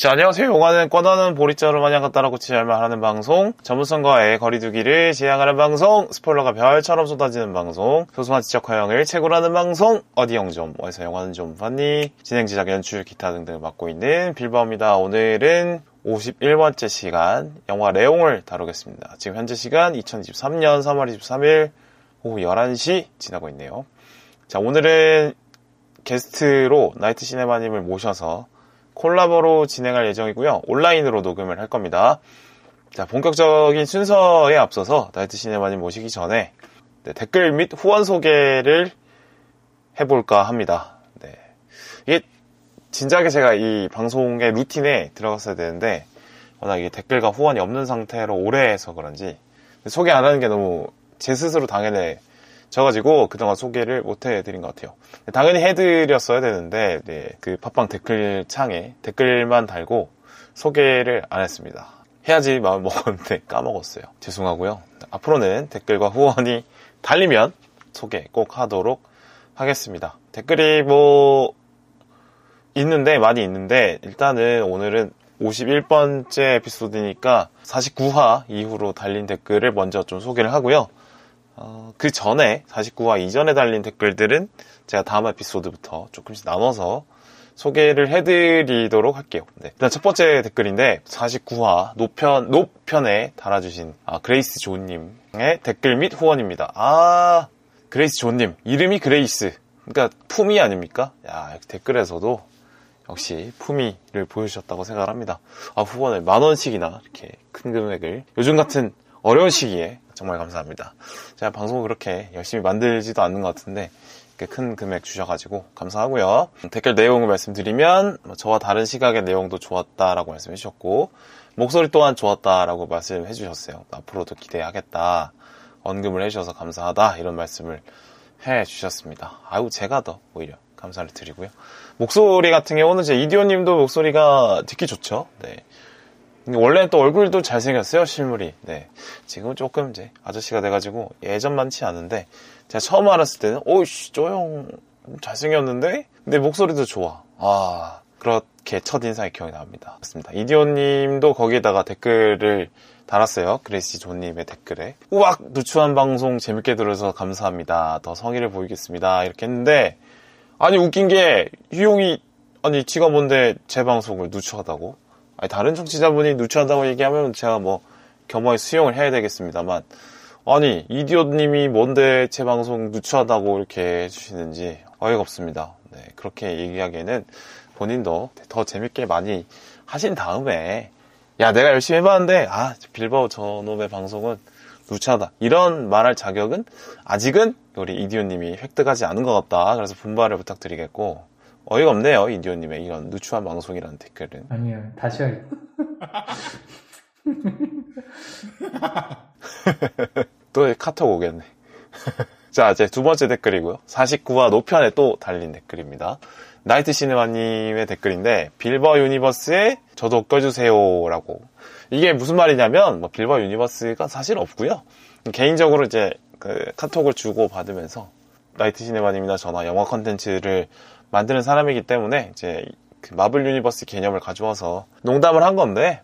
자, 안녕하세요. 용화는 꺼다는 보리자루 마냥 갖다라고 치할만 하는 방송, 전문성과의 거리두기를 지향하는 방송, 스포일러가 별처럼 쏟아지는 방송, 소소한 지적 허영을 최고라는 방송, 어디 영점, 어디서 영화는 좀 봤니? 진행, 제작, 연출, 기타 등등을 맡고 있는 빌바입니다. 오늘은 51번째 시간, 영화 레옹을 다루겠습니다. 지금 현재 시간 2023년 3월 23일 오후 11시 지나고 있네요. 자, 오늘은 게스트로 나이트 시네마님을 모셔서 콜라보로 진행할 예정이고요. 온라인으로 녹음을 할 겁니다. 자, 본격적인 순서에 앞서서 나이트 시네마님 모시기 전에 네, 댓글 및 후원 소개를 해볼까 합니다. 네. 이게 진작에 제가 이 방송의 루틴에 들어갔어야 되는데 워낙 이게 댓글과 후원이 없는 상태로 오래 해서 그런지 소개 안 하는 게 너무 제 스스로 당연해 져가지고 그동안 소개를 못 해드린 것 같아요. 당연히 해드렸어야 되는데 네, 그 팟빵 댓글 창에 댓글만 달고 소개를 안 했습니다. 해야지 마음 먹었는데 까먹었어요. 죄송하고요. 앞으로는 댓글과 후원이 달리면 소개 꼭 하도록 하겠습니다. 댓글이 뭐 있는데 많이 있는데 일단은 오늘은 51번째 에피소드니까 49화 이후로 달린 댓글을 먼저 좀 소개를 하고요. 어, 그 전에 49화 이전에 달린 댓글들은 제가 다음 에피소드부터 조금씩 나눠서 소개를 해드리도록 할게요. 네. 일단 첫 번째 댓글인데 49화 노편 노편에 달아주신 아, 그레이스 존님의 댓글 및 후원입니다. 아 그레이스 존님 이름이 그레이스 그러니까 품위 아닙니까? 야 댓글에서도 역시 품위를 보여주셨다고 생각을 합니다. 아 후원을 만 원씩이나 이렇게 큰 금액을 요즘 같은 어려운 시기에 정말 감사합니다. 제가 방송을 그렇게 열심히 만들지도 않는 것 같은데 큰 금액 주셔가지고 감사하고요. 댓글 내용을 말씀드리면 뭐 저와 다른 시각의 내용도 좋았다라고 말씀해 주셨고 목소리 또한 좋았다라고 말씀해 주셨어요. 앞으로도 기대하겠다. 언급을 해주셔서 감사하다 이런 말씀을 해 주셨습니다. 아유 제가 더 오히려 감사를 드리고요. 목소리 같은 경우는 제 이디오님도 목소리가 듣기 좋죠. 네. 원래는 또 얼굴도 잘생겼어요, 실물이. 네. 지금은 조금 이제 아저씨가 돼가지고 예전만치 않은데, 제가 처음 알았을 때는, 오이씨, 저 형 잘생겼는데? 근데 목소리도 좋아. 아, 그렇게 첫인상이 기억이 납니다. 맞습니다. 이디오 님도 거기에다가 댓글을 달았어요. 그레이스 존님의 댓글에. 우악! 누추한 방송 재밌게 들어서 감사합니다. 더 성의를 보이겠습니다. 이렇게 했는데, 아니, 웃긴 게, 휴용이, 아니, 지가 뭔데 제 방송을 누추하다고? 아니, 다른 청취자분이 누추하다고 얘기하면 제가 뭐 겸허히 수용을 해야 되겠습니다만 아니 이디오님이 뭔데 제 방송 누추하다고 이렇게 해주시는지 어이가 없습니다. 네, 그렇게 얘기하기에는 본인도 더 재밌게 많이 하신 다음에 야 내가 열심히 해봤는데 아 빌바오 저놈의 방송은 누추하다 이런 말할 자격은 아직은 우리 이디오님이 획득하지 않은 것 같다. 그래서 분발을 부탁드리겠고 어이가 없네요, 이디오님의 이런 누추한 방송이라는 댓글은. 아니요, 다시 하겠 또 카톡 오겠네. 자, 이제 두 번째 댓글이고요. 49화 노편에 또 달린 댓글입니다. 나이트 시네마님의 댓글인데, 빌바오 universe에 저도 껴주세요라고. 이게 무슨 말이냐면, 뭐 빌바오 universe가 사실 없고요. 개인적으로 이제 그 카톡을 주고 받으면서 나이트 시네마님이나 저나 영화 컨텐츠를 만드는 사람이기 때문에 이제 그 마블 universe 개념을 가져와서 농담을 한 건데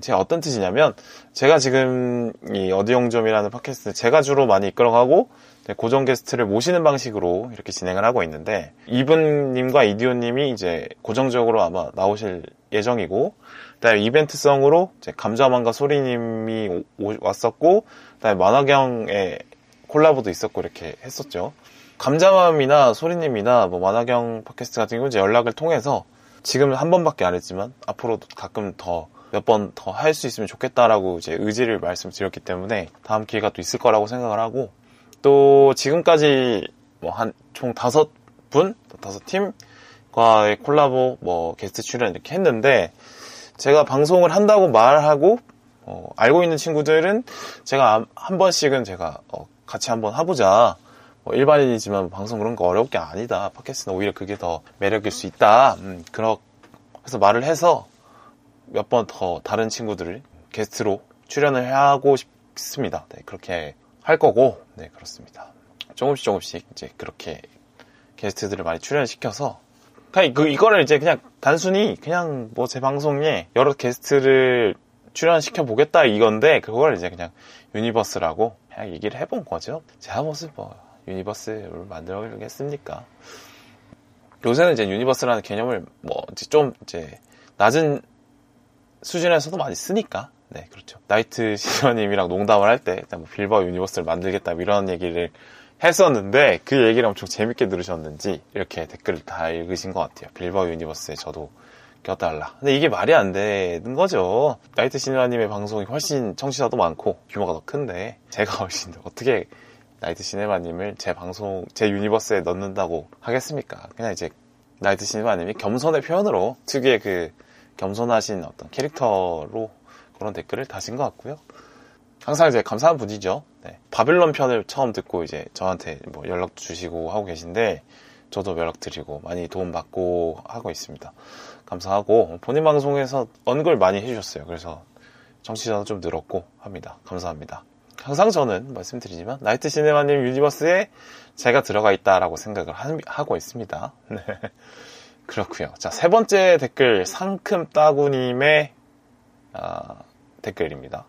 제가 어떤 뜻이냐면 제가 지금 이 어디영점이라는 팟캐스트 제가 주로 많이 이끌어가고 고정 게스트를 모시는 방식으로 이렇게 진행을 하고 있는데 이분님과 이디오님이 이제 고정적으로 아마 나오실 예정이고 그다음에 이벤트성으로 이제 감자만과 소리님이 왔었고 그다음에 만화경의 콜라보도 있었고 이렇게 했었죠. 감자맘이나 소리님이나 뭐 만화경 팟캐스트 같은 경우 이제 연락을 통해서 지금 한 번밖에 안 했지만 앞으로도 가끔 더 몇 번 더 할 수 있으면 좋겠다라고 이제 의지를 말씀드렸기 때문에 다음 기회가 또 있을 거라고 생각을 하고 또 지금까지 뭐 한 총 다섯 분, 다섯 팀과의 콜라보 뭐 게스트 출연 이렇게 했는데 제가 방송을 한다고 말하고 어, 알고 있는 친구들은 제가 한 번씩은 제가 어, 같이 한번 해보자 뭐 일반인이지만 방송 그런 거 어려울 게 아니다. 팟캐스트는 오히려 그게 더 매력일 수 있다. 음, 그래서 말을 해서 몇 번 더 다른 친구들을 게스트로 출연을 하고 싶습니다. 네, 그렇게 할 거고, 네, 그렇습니다. 조금씩 조금씩 이제 그렇게 게스트들을 많이 출연시켜서 그냥 그 이거를 이제 그냥 단순히 그냥 뭐 제 방송에 여러 게스트를 출연시켜 보겠다 이건데 그걸 이제 그냥 universe라고 그냥 얘기를 해본 거죠. 제가 무슨 뭐 universe를 만들어보겠습니까? 요새는 이제 universe라는 개념을 뭐좀 이제 낮은 수준에서도 많이 쓰니까 네 그렇죠. 나이트 시네마님이랑 농담을 할때뭐 빌바오 universe를 만들겠다 이런 얘기를 했었는데 그 얘기를 엄청 재밌게 들으셨는지 이렇게 댓글을 다 읽으신 것 같아요. 빌바오 universe에 저도 껴달라. 근데 이게 말이 안 되는 거죠. 나이트 시네마님의 방송이 훨씬 청취자도 많고 규모가 더 큰데 제가 훨씬 어떻게 나이트 시네마님을 제 방송, 제 universe에 넣는다고 하겠습니까? 그냥 이제 나이트 시네마님이 겸손의 표현으로 특유의 그 겸손하신 어떤 캐릭터로 그런 댓글을 다신 것 같고요. 항상 이제 감사한 분이죠. 네. 바빌론 편을 처음 듣고 이제 저한테 뭐 연락도 주시고 하고 계신데 저도 연락 드리고 많이 도움 받고 하고 있습니다. 감사하고 본인 방송에서 언글 많이 해주셨어요. 그래서 정치자도 좀 늘었고 합니다. 감사합니다. 항상 저는 말씀드리지만 나이트 시네마님 유니버스에 제가 들어가 있다라고 생각을 하, 고 있습니다. 네. 그렇고요. 자, 세 번째 댓글 상큼 따구님의 아, 댓글입니다.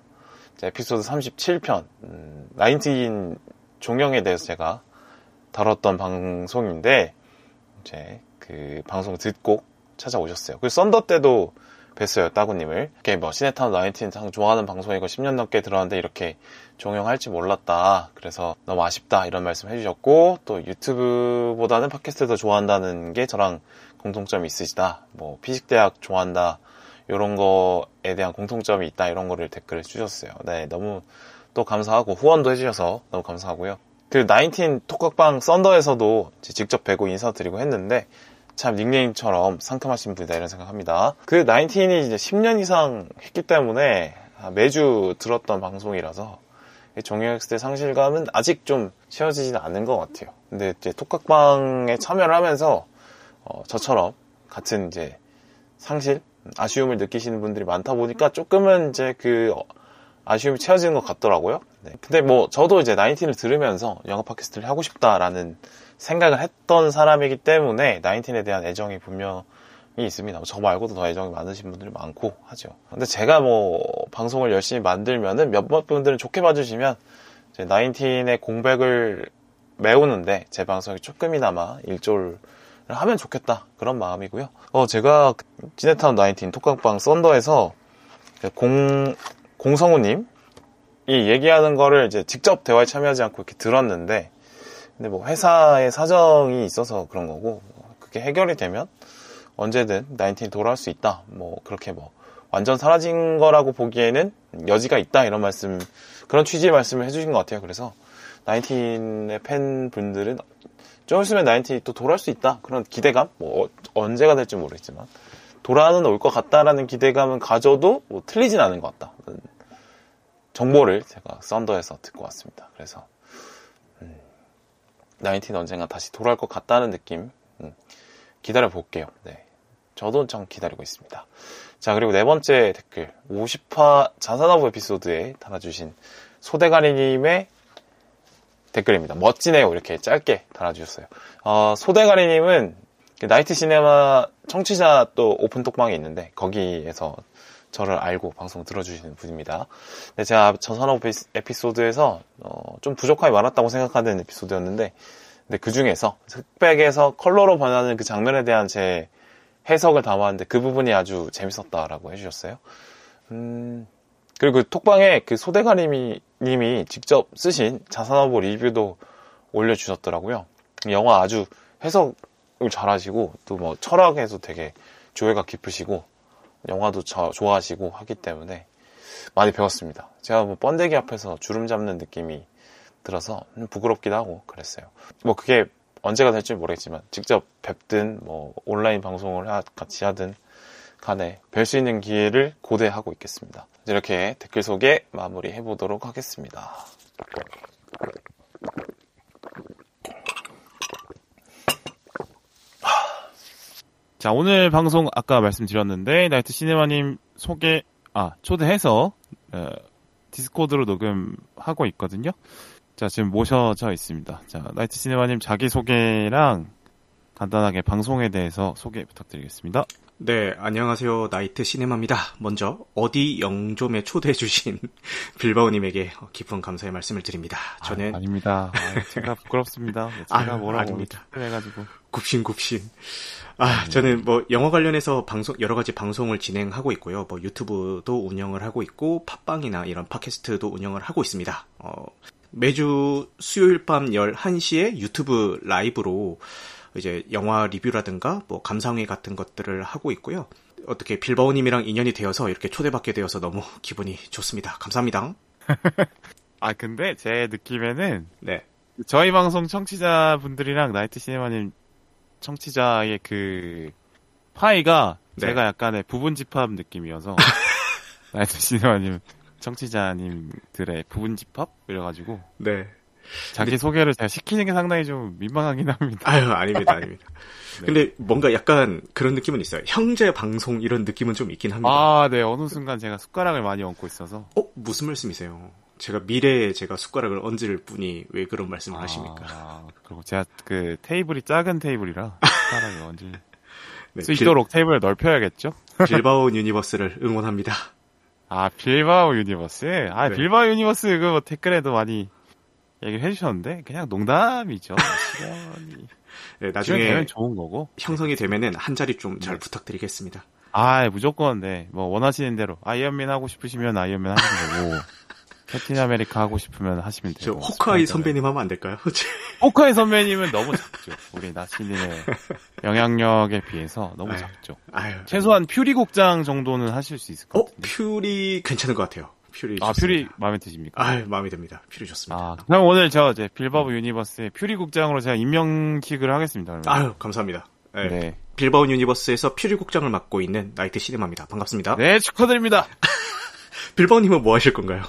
자, 에피소드 37편 음, 나인틴 종영에 대해서 제가 다뤘던 방송인데 이제 그 방송 듣고 찾아오셨어요. 그 썬더 때도 뵀어요, 따구님을. 이렇게 뭐, 시네타운 나인틴 상 좋아하는 방송이고 10년 넘게 들어왔는데 이렇게 종영할지 몰랐다. 그래서 너무 아쉽다. 이런 말씀 해주셨고, 또 유튜브보다는 팟캐스트 더 좋아한다는 게 저랑 공통점이 있으시다. 뭐, 피식대학 좋아한다. 이런 거에 대한 공통점이 있다. 이런 거를 댓글을 주셨어요. 네, 너무 또 감사하고 후원도 해주셔서 너무 감사하고요. 그 나인틴 톡각방 썬더에서도 직접 뵈고 인사드리고 했는데 참 닉네임처럼 상큼하신 분이다 이런 생각합니다. 그 나인틴이 이제 10년 이상 했기 때문에 매주 들었던 방송이라서 종영했을 때 상실감은 아직 좀 채워지지는 않는 것 같아요. 근데 이제 톡각방에 참여를 하면서 어, 저처럼 같은 이제 상실, 아쉬움을 느끼시는 분들이 많다 보니까 조금은 이제 그 아쉬움이 채워지는 것 같더라고요. 네. 근데 뭐 저도 이제 나인틴을 들으면서 영어 팟캐스트를 하고 싶다라는 생각을 했던 사람이기 때문에 나인틴에 대한 애정이 분명히 있습니다. 저 말고도 더 애정이 많으신 분들이 많고 하죠. 근데 제가 뭐 방송을 열심히 만들면은 몇몇 분들은 좋게 봐주시면 나인틴의 공백을 메우는데 제 방송이 조금이나마 일조를 하면 좋겠다 그런 마음이고요. 어 제가 지네타운 나인틴 톡방방 썬더에서 공 공성우님 이 얘기하는 거를 이제 직접 대화에 참여하지 않고 이렇게 들었는데 근데 뭐 회사의 사정이 있어서 그런 거고 그게 해결이 되면 언제든 나인틴이 돌아올 수 있다. 뭐 그렇게 뭐 완전 사라진 거라고 보기에는 여지가 있다 이런 말씀 그런 취지의 말씀을 해주신 것 같아요. 그래서 나인틴의 팬분들은 좀 있으면 나인틴이 또 돌아올 수 있다 그런 기대감 뭐 어, 언제가 될지 모르겠지만 돌아는 올 것 같다라는 기대감은 가져도 뭐 틀리진 않은 것 같다. 정보를 제가 썬더에서 듣고 왔습니다. 그래서 나인틴 언젠가 다시 돌아올 것 같다는 느낌 음, 기다려 볼게요. 네. 저도 참 기다리고 있습니다. 자, 그리고 네 번째 댓글. 50화 자산하부 에피소드에 달아주신 소대가리님의 댓글입니다. 멋지네요. 이렇게 짧게 달아주셨어요. 어, 소대가리님은 그 나이트 시네마 청취자 또 오픈 톡방에 있는데 거기에서 저를 알고 방송 들어주시는 분입니다. 네, 제가 저산업 에피소드에서 어, 좀 부족함이 많았다고 생각하는 에피소드였는데 근데 그 중에서 흑백에서 컬러로 변하는 그 장면에 대한 제 해석을 담았는데 그 부분이 아주 재밌었다라고 해주셨어요. 음, 그리고 그 톡방에 그 소대가님이 님이 직접 쓰신 자산어보 리뷰도 올려주셨더라고요. 영화 아주 해석을 잘하시고 또 뭐 철학에서 되게 조예가 깊으시고 영화도 저, 좋아하시고 하기 때문에 많이 배웠습니다. 제가 뭐 번데기 앞에서 주름 잡는 느낌이 들어서 부끄럽기도 하고 그랬어요. 뭐 그게 언제가 될지 모르겠지만 직접 뵙든 뭐 온라인 방송을 하, 같이 하든 간에 뵐 수 있는 기회를 고대하고 있겠습니다. 이렇게 댓글 소개 마무리 해보도록 하겠습니다. 자, 오늘 방송 아까 말씀드렸는데, 나이트 시네마님 소개, 아, 초대해서, 어, 디스코드로 녹음하고 있거든요. 자, 지금 모셔져 있습니다. 자, 나이트 시네마님 자기 소개랑 간단하게 방송에 대해서 소개 부탁드리겠습니다. 네, 안녕하세요. 나이트 시네마입니다. 먼저 어디 영점에 초대해 주신 빌바오님에게 깊은 감사의 말씀을 드립니다. 저는 아, 닙니다 제가 부끄럽습니다. 제가 아유, 뭐라고 아닙니다. 해가지고 굽신굽신. 아, 네. 저는 뭐 영화 관련해서 방송 여러 가지 방송을 진행하고 있고요. 뭐 유튜브도 운영을 하고 있고 팟빵이나 이런 팟캐스트도 운영을 하고 있습니다. 어, 매주 수요일 밤 11시에 유튜브 라이브로 이제 영화 리뷰라든가 뭐 감상회 같은 것들을 하고 있고요. 어떻게 빌바오님이랑 인연이 되어서 이렇게 초대받게 되어서 너무 기분이 좋습니다. 감사합니다. 아 근데 제 느낌에는 네 저희 방송 청취자분들이랑 나이트 시네마님 청취자의 그 파이가 네. 제가 약간의 부분 집합 느낌이어서 나이트 시네마님 청취자님들의 부분 집합 이래가지고 네 자기 소개를 제가 시키는 게 상당히 좀 민망하긴 합니다. 아유, 아닙니다, 아닙니다. 네. 근데 뭔가 약간 그런 느낌은 있어요. 형제 방송 이런 느낌은 좀 있긴 합니다. 아, 네. 어느 순간 제가 숟가락을 많이 얹고 있어서. 어? 무슨 말씀이세요? 제가 미래에 제가 숟가락을 얹을 뿐이 왜 그런 말씀을 아, 하십니까? 그리고 제가 그 테이블이 작은 테이블이라 숟가락을 얹을 네, 수 있도록 빌... 테이블을 넓혀야겠죠? 빌바오 universe를 응원합니다. 아, 빌바오 universe? 아, 네. 빌바오 universe 그뭐 댓글에도 많이 얘기를 해주셨는데 그냥 농담이죠. 시간이 네, 나중에 되면 좋은 거고 형성이 되면은 한 자리 좀잘 네. 부탁드리겠습니다. 아 무조건 네. 뭐 원하시는 대로 아이언맨 하고 싶으시면 아이언맨 하시면 되고 캡틴 아메리카 하고 싶으면 하시면 되고. 저 호크아이 선배님 하면 안 될까요? 호크아이 선배님은 너무 작죠. 우리 나시님의 영향력에 비해서 너무 아유, 작죠. 아유, 최소한 퓨리 국장 정도는 하실 수 있을 것 어, 같아요. 퓨리 괜찮은 것 같아요. 퓨리 아, 좋습니다. 퓨리 마음에 드십니까? 아, 마음에 듭니다. 퓨리 좋습니다. 아, 그럼 오늘 저 이제 빌바오 universe의 퓨리 국장으로 제가 임명식을 하겠습니다. 아유, 감사합니다. 네. 네. 빌바오 universe에서 퓨리 국장을 맡고 있는 나이트 시네마입니다. 반갑습니다. 네, 축하드립니다. 빌바오님은 뭐 하실 건가요?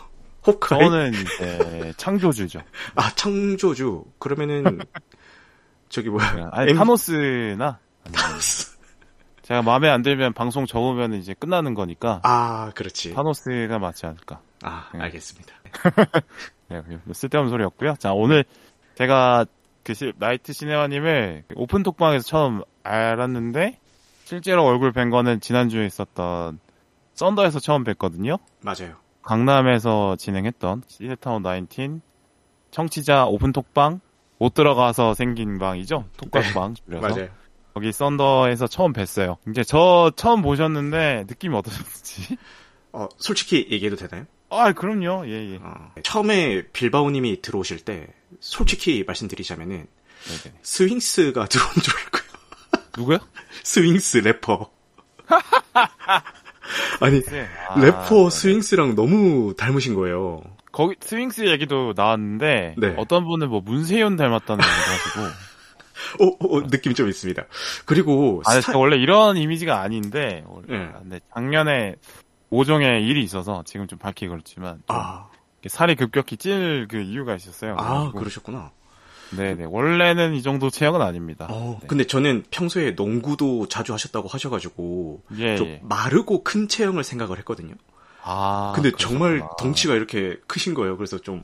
호크아이? 저는 이제 창조주죠. 아, 창조주. 그러면은 저기 뭐야? 아니, M... 타노스나 타노스. 제가 마음에 안 들면 방송 접으면 이제 끝나는 거니까. 아, 그렇지. 타노스가 맞지 않을까. 아, 네. 알겠습니다. 네, 쓸데없는 소리였고요. 자, 오늘 제가 그 시, 나이트 시네마님을 오픈 톡방에서 처음 알았는데 실제로 얼굴 뵌 거는 지난주에 있었던 썬더에서 처음 뵀거든요. 맞아요. 강남에서 진행했던 시네타운 19 청취자 오픈 톡방 못 들어가서 생긴 방이죠. 톡방방 네. 맞아요. 거기 썬더에서 처음 뵀어요. 이제 저 처음 보셨는데 느낌이 어떠셨지? 어, 솔직히 얘기해도 되나요? 아, 그럼요. 예, 예. 어, 처음에 빌바오님이 들어오실 때 솔직히 말씀드리자면은 네네. 스윙스가 들어온 줄 알고요. 누구요? 스윙스 래퍼. 아니 네. 아, 래퍼 스윙스랑 너무 닮으신 거예요. 거기 스윙스 얘기도 나왔는데 네. 어떤 분은 뭐 문세윤 닮았다는 얘기도 하시고 어, 어, 어, 느낌이 좀 있습니다. 그리고 아, 스타... 원래 이런 이미지가 아닌데 네. 근데 작년에 모종의 일이 있어서 지금 좀 밝히기 그렇지만 아. 살이 급격히 찔 그 이유가 있었어요. 아, 그러셨구나. 네네. 원래는 이 정도 체형은 아닙니다. 어, 네. 근데 저는 평소에 농구도 자주 하셨다고 하셔가지고, 예, 좀 예. 마르고 큰 체형을 생각을 했거든요. 아. 근데 그러셨구나. 정말 덩치가 이렇게 크신 거예요. 그래서 좀,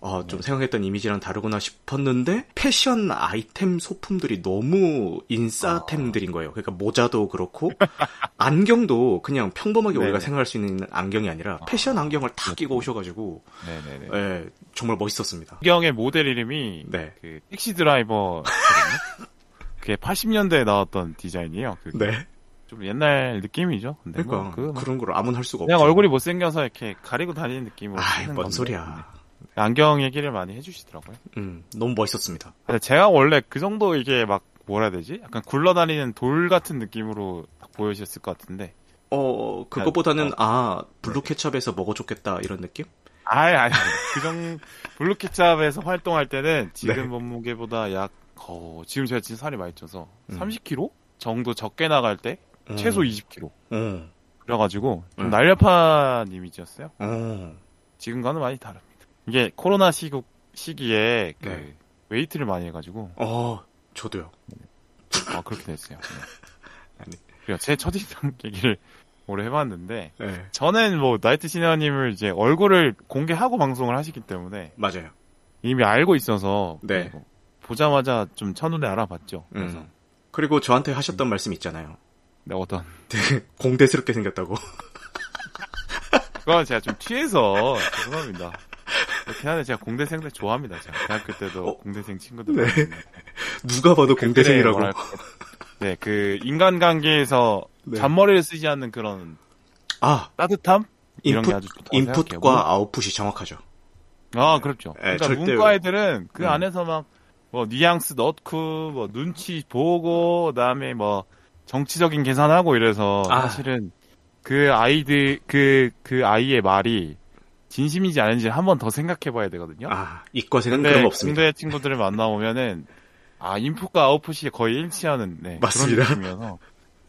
어, 좀 네. 생각했던 이미지랑 다르구나 싶었는데 패션 아이템 소품들이 너무 인싸템들인 거예요. 그러니까 모자도 그렇고 안경도 그냥 평범하게 우리가 생각할 수 있는 안경이 아니라 패션 안경을 탁 끼고 오셔가지고 네네네. 네, 정말 멋있었습니다. 안경의 모델 이름이 네. 그 택시 드라이버 그게 80년대에 나왔던 디자인이에요. 그게. 네. 좀 옛날 느낌이죠. 근데 뭐 그러니까 뭐 그 런 걸 아무나 할 수가 없죠. 그냥 얼굴이 못생겨서 이렇게 가리고 다니는 느낌으로. 아, 뭔 소리야. 안경 얘기를 많이 해주시더라고요. 음, 너무 멋있었습니다. 제가 원래 그 정도 이게 막 뭐라 해야 되지? 약간 굴러다니는 돌 같은 느낌으로 딱 보여주셨을 것 같은데. 어, 그것보다는, 어. 아, 블루 케첩에서 먹어줬겠다, 이런 느낌? 아니, 아니, 그 정도, 블루 케첩에서 활동할 때는 지금 네. 몸무게보다 약, 어, 지금 제가 진짜 살이 많이 쪄서 음. 30kg 정도 적게 나갈 때 음. 최소 20kg. 음. 그래가지고 좀 음. 날렵한 이미지였어요. 음. 지금과는 많이 다릅니다. 이게 코로나 시국 시기에 그 네. 웨이트를 많이 해가지고. 어, 저도요. 아 그렇게 됐어요. 네. 아니. 제 첫인상 얘기를 오래 해봤는데 네. 저는 뭐 나이트 시네마님을 이제 얼굴을 공개하고 방송을 하시기 때문에 맞아요. 이미 알고 있어서 네. 보자마자 좀 첫눈에 알아봤죠. 그래서 음. 그리고 저한테 하셨던 음. 말씀 있잖아요. 네, 어떤? 되게 공대스럽게 생겼다고. 그건 제가 좀 취해서 죄송합니다. 한데 제가 공대생들 좋아합니다. 제가 대학교 때도 어? 공대생 친구들. 네. 누가 봐도 그, 공대생이라고. 네, 그 인간관계에서 네. 잔머리를 쓰지 않는 그런 아 따뜻함 이런 인풋, 게 아주 좋다고 인풋과 생각해요. 아웃풋이 정확하죠. 아 그렇죠. 네, 그러니까 절대... 문과 애들은 그 음. 안에서 막 뭐 뉘앙스 넣고 뭐 눈치 보고 그다음에 뭐 정치적인 계산하고 이래서 아. 사실은 그 아이들 그그 그 아이의 말이 진심이지 않은지 한 번 더 생각해 봐야 되거든요. 아, 이과 생은 그런 거 없습니다. 군대 친구들을 만나보면은 아, 인풋과 아웃풋이 거의 일치하는 네, 맞습니다. 그런 느낌이어서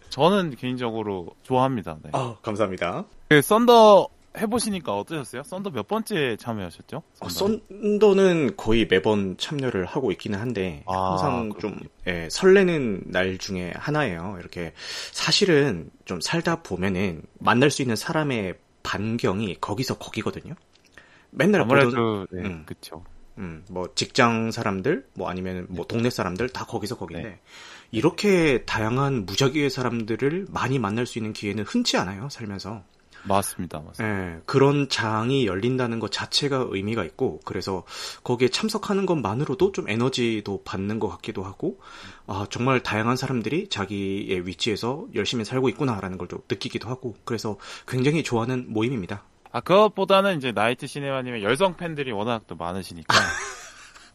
저는 개인적으로 좋아합니다. 네. 아, 감사합니다. 그 썬더 해보시니까 어떠셨어요? 썬더 몇 번째 참여하셨죠? 어, 썬더는 거의 매번 참여를 하고 있기는 한데 아, 항상 좀 예, 설레는 날 중에 하나예요. 이렇게 사실은 좀 살다 보면은 만날 수 있는 사람의 반경이 거기서 거기거든요. 맨날 아무래도 보던, 네, 음, 그쵸. 음, 뭐 직장 사람들, 뭐 아니면 뭐 동네 사람들 다 거기서 거긴데 네. 이렇게 다양한 무작위의 사람들을 많이 만날 수 있는 기회는 흔치 않아요 살면서. 맞습니다, 맞습니다. 네, 그런 장이 열린다는 것 자체가 의미가 있고 그래서 거기에 참석하는 것만으로도 좀 에너지도 받는 것 같기도 하고 아 정말 다양한 사람들이 자기의 위치에서 열심히 살고 있구나라는 걸 좀 느끼기도 하고 그래서 굉장히 좋아하는 모임입니다. 아, 그것보다는 이제 나이트 시네마님의 열성 팬들이 워낙 또 많으시니까.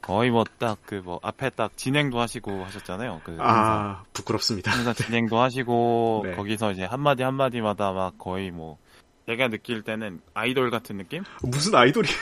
거의 뭐 딱 그뭐 그뭐 앞에 딱 진행도 하시고 하셨잖아요. 그 아 부끄럽습니다. 항상 진행도 하시고 네. 거기서 이제 한 마디 한 마디마다 막 거의 뭐 제가 느낄 때는 아이돌 같은 느낌? 무슨 아이돌이에요?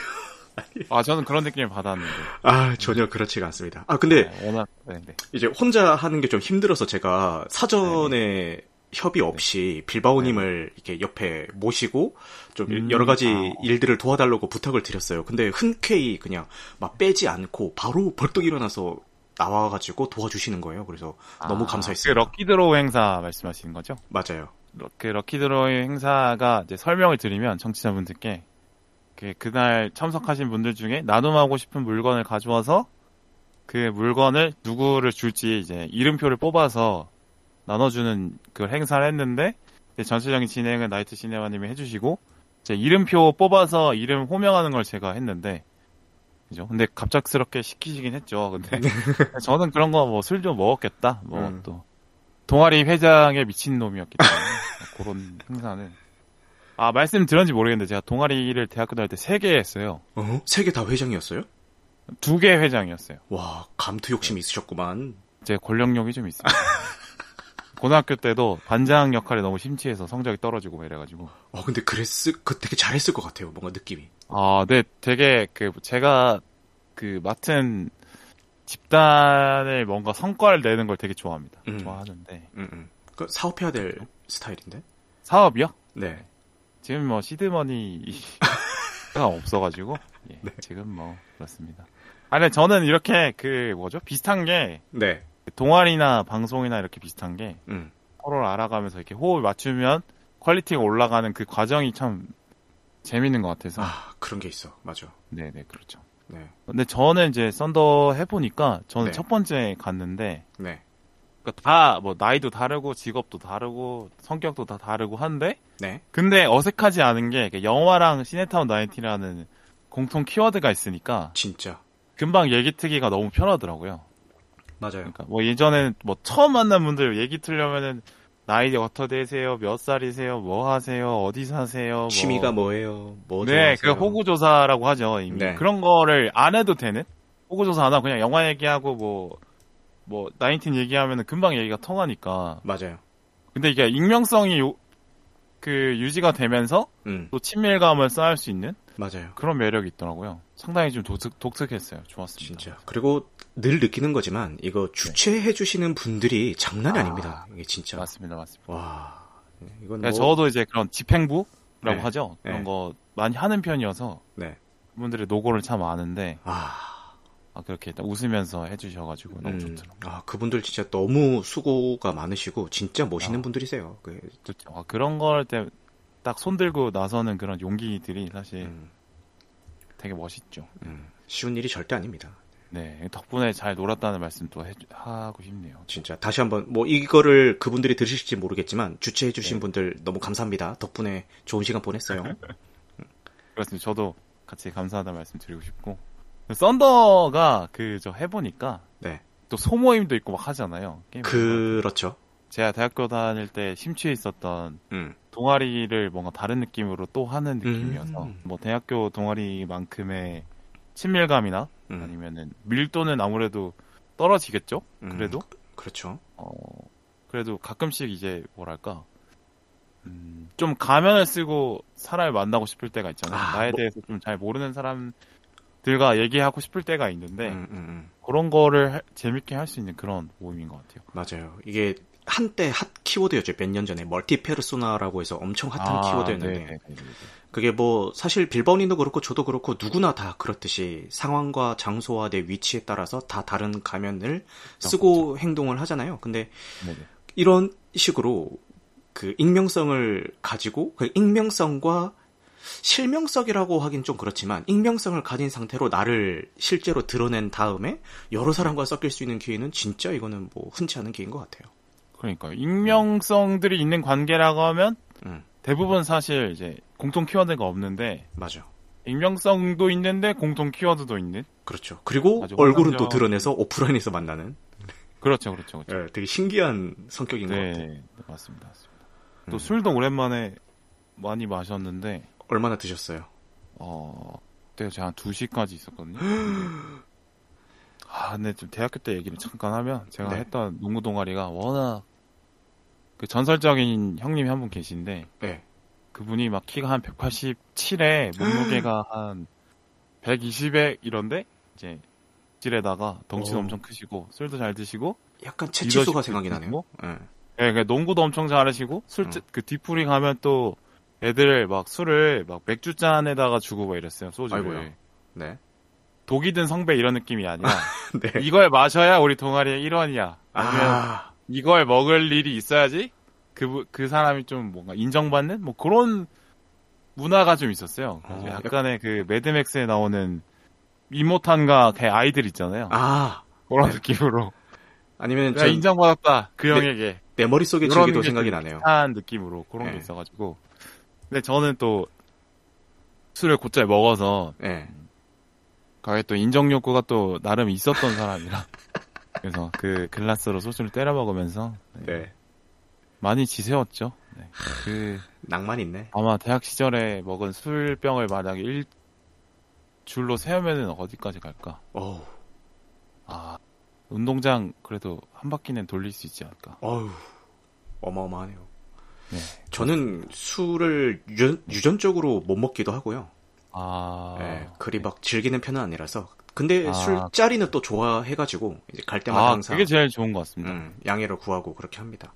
아 저는 그런 느낌을 받았는데. 아 전혀 그렇지가 않습니다. 아 근데 네, 워낙 네, 네. 이제 혼자 하는 게 좀 힘들어서 제가 사전에 네, 네. 협의 네. 없이 빌바오님을 네. 이렇게 옆에 모시고 좀 음, 여러 가지 아. 일들을 도와달라고 부탁을 드렸어요. 근데 흔쾌히 그냥 막 빼지 않고 바로 벌떡 일어나서 나와가지고 도와주시는 거예요. 그래서 아, 너무 감사했어요. 그 lucky draw 행사 말씀하시는 거죠? 맞아요. 그 lucky draw 행사가 이제 설명을 드리면 청취자분들께 그 그날 참석하신 분들 중에 나눔하고 싶은 물건을 가져와서 그 물건을 누구를 줄지 이제 이름표를 뽑아서 나눠주는 그 행사를 했는데 전체적인 진행은 나이트 시네마님이 해주시고 제 이름표 뽑아서 이름 호명하는 걸 제가 했는데 그죠? 근데 갑작스럽게 시키시긴 했죠. 근데 네. 저는 그런 거 뭐 술 좀 먹었겠다. 뭐또 음. 동아리 회장의 미친 놈이었기 때문에 그런 행사는 아 말씀 드렸는지 모르겠는데 제가 동아리를 대학교 다닐 때 세 개 했어요. 어? 세 개 다 회장이었어요? 두 개 회장이었어요. 와 감투 욕심이 있으셨구만. 제 권력욕이 좀 있습니다. 고등학교 때도 반장 역할에 너무 심취해서 성적이 떨어지고 막 이래가지고. 어, 근데 그랬을, 그 되게 잘했을 것 같아요. 뭔가 느낌이. 아, 네, 되게 그 제가 그 맡은 집단을 뭔가 성과를 내는 걸 되게 좋아합니다. 음. 좋아하는데. 음, 음. 그 사업해야 될 스타일인데? 사업이요? 네. 지금 뭐 seed money가 없어가지고 예, 네. 지금 뭐 그렇습니다. 아니 저는 이렇게 그 뭐죠 비슷한 게 네. 동아리나 방송이나 이렇게 비슷한 게 음. 서로를 알아가면서 이렇게 호흡을 맞추면 quality가 올라가는 그 과정이 참 재밌는 것 같아서. 아, 그런 게 있어. 맞아. 네네, 그렇죠. 네. 근데 저는 이제 썬더 해보니까 저는 네. 첫 번째 갔는데. 네. 그러니까 다, 뭐, 나이도 다르고, 직업도 다르고, 성격도 다 다르고 한데. 네. 근데 어색하지 않은 게, 영화랑 시네타운 나이티라는 공통 키워드가 있으니까. 진짜. 금방 얘기 트기가 너무 편하더라고요. 맞아요. 그러니까 뭐 예전에는 뭐 처음 만난 분들 얘기 틀려면은 나이 어떻게 되세요? 몇 살이세요? 뭐 하세요? 어디 사세요? 뭐. 취미가 뭐예요? 뭐 네, 그 호구 조사라고 하죠. 이미 네. 그런 거를 안 해도 되는 호구 조사 안 하고 그냥 영화 얘기하고 뭐 뭐뭐 나인틴 얘기하면은 금방 얘기가 통하니까. 맞아요. 근데 이게 익명성이 요, 그 유지가 되면서 음. 또 친밀감을 쌓을 수 있는 맞아요. 그런 매력이 있더라고요. 상당히 좀 독특, 독특했어요. 좋았습니다. 진짜. 그리고 늘 느끼는 거지만 이거 주최해 주시는 분들이 장난이 아, 닙니다 이게 진짜. 맞습니다. 맞습니다. 와. 이건 네, 뭐... 저도 이제 그런 집행부라고 네. 하죠. 그런 네. 거 많이 하는 편이어서 네. 그분들의 노고를 참 아는데 아. 아 그렇게 웃으면서 해주셔가지고 너무 음, 좋더라고요. 아 그분들 진짜 너무 수고가 많으시고 진짜 멋있는 아, 분들이세요. 그, 그렇죠. 아, 그런 걸 때 딱 손들고 나서는 그런 용기들이 사실 음. 되게 멋있죠. 음, 쉬운 일이 절대 아닙니다. 네, 덕분에 잘 놀았다는 말씀 또 해, 하고 싶네요. 진짜 다시 한번 뭐 이거를 그분들이 들으실지 모르겠지만 주최해주신 네. 분들 너무 감사합니다. 덕분에 좋은 시간 보냈어요. 그렇습니다. 저도 같이 감사하다는 말씀 드리고 싶고 썬더가 그 저 해보니까 네. 또 소모임도 있고 막 하잖아요. 그렇죠. 제가 대학교 다닐 때 심취해 있었던 음. 동아리를 뭔가 다른 느낌으로 또 하는 느낌이어서 음. 뭐 대학교 동아리만큼의 친밀감이나 음. 아니면은 밀도는 아무래도 떨어지겠죠. 음. 그래도 그렇죠. 어 그래도 가끔씩 이제 뭐랄까 음, 좀 가면을 쓰고 사람을 만나고 싶을 때가 있잖아요. 아, 나에 뭐... 대해서 좀 잘 모르는 사람 들과 얘기하고 싶을 때가 있는데 음, 음, 음. 그런 거를 하, 재밌게 할 수 있는 그런 모임인 것 같아요. 맞아요. 이게 한때 핫 키워드였죠. 몇 년 전에 멀티 페르소나라고 해서 엄청 핫한 아, 키워드였는데 네, 네, 네, 그게 뭐 사실 빌바오님도 그렇고 저도 그렇고 누구나 다 그렇듯이 상황과 장소와 내 위치에 따라서 다 다른 가면을 쓰고 그렇죠. 행동을 하잖아요. 근데 네네. 이런 식으로 그 익명성을 가지고 그 익명성과 실명성이라고 하긴 좀 그렇지만 익명성을 가진 상태로 나를 실제로 드러낸 다음에 여러 사람과 섞일 수 있는 기회는 진짜 이거는 뭐 흔치 않은 기회인 것 같아요. 그러니까 익명성들이 있는 관계라고 하면 음. 대부분 사실 이제 공통 키워드가 없는데 맞아. 익명성도 있는데 공통 키워드도 있는. 그렇죠. 그리고 얼굴은 또 드러내서 오프라인에서 만나는. 그렇죠, 그렇죠, 그렇죠. 네, 되게 신기한 성격인 네, 것 같아요. 네, 맞습니다, 맞습니다. 또 음. 술도 오랜만에 많이 마셨는데 얼마나 드셨어요? 어, 그때 제가 한 2시까지 있었거든요. 아, 근데 좀 대학교 때 얘기를 잠깐 하면 제가 네. 했던 농구 동아리가 워낙 그 전설적인 형님이 한 분 계신데 네. 그분이 막 키가 한 187에 몸무게가 한 120에 이런데 이제 질에다가 덩치도 오. 엄청 크시고 술도 잘 드시고 약간 채치수가 생각이 나네요. 네. 네, 그 농구도 엄청 잘하시고 술그 음. 뒤풀이 가면 또 애들 막 술을 막 맥주 잔에다가 주고 막 이랬어요 소주를. 아이고요. 네. 독이 든 성배 이런 느낌이 아니라 네. 이걸 마셔야 우리 동아리의 일원이야. 아. 이걸 먹을 일이 있어야지 그, 그 사람이 좀 뭔가 인정받는 뭐 그런 문화가 좀 있었어요. 어, 약간의 그 매드맥스에 나오는 이모탄과 걔 아이들 있잖아요. 아 그런 네. 느낌으로. 아니면 전... 인정받았다 그 내, 형에게. 내 머릿속에 지기도 생각이 나네요. 한 느낌으로 그런 네. 게 있어가지고. 근데 저는 또 술을 곧잘 먹어서 네. 거기에 또 인정 욕구가 또 나름 있었던 사람이라. 그래서 그 글라스로 소주를 때려 먹으면서 네. 네. 많이 지새웠죠. 네. 그 낭만 있네. 아마 대학 시절에 먹은 술병을 만약에 일 줄로 세우면은 어디까지 갈까? 오. 아 운동장 그래도 한 바퀴는 돌릴 수 있지 않을까? 어우 어마어마하네요. 네. 저는 술을 유전, 유전 적으로 못 먹기도 하고요. 아. 네, 그리 막 즐기는 편은 아니라서 근데 아. 술자리는 또 좋아해가지고 이제 갈 때마다 아, 항상 그게 제일 좋은 것 같습니다. 음, 양해를 구하고 그렇게 합니다.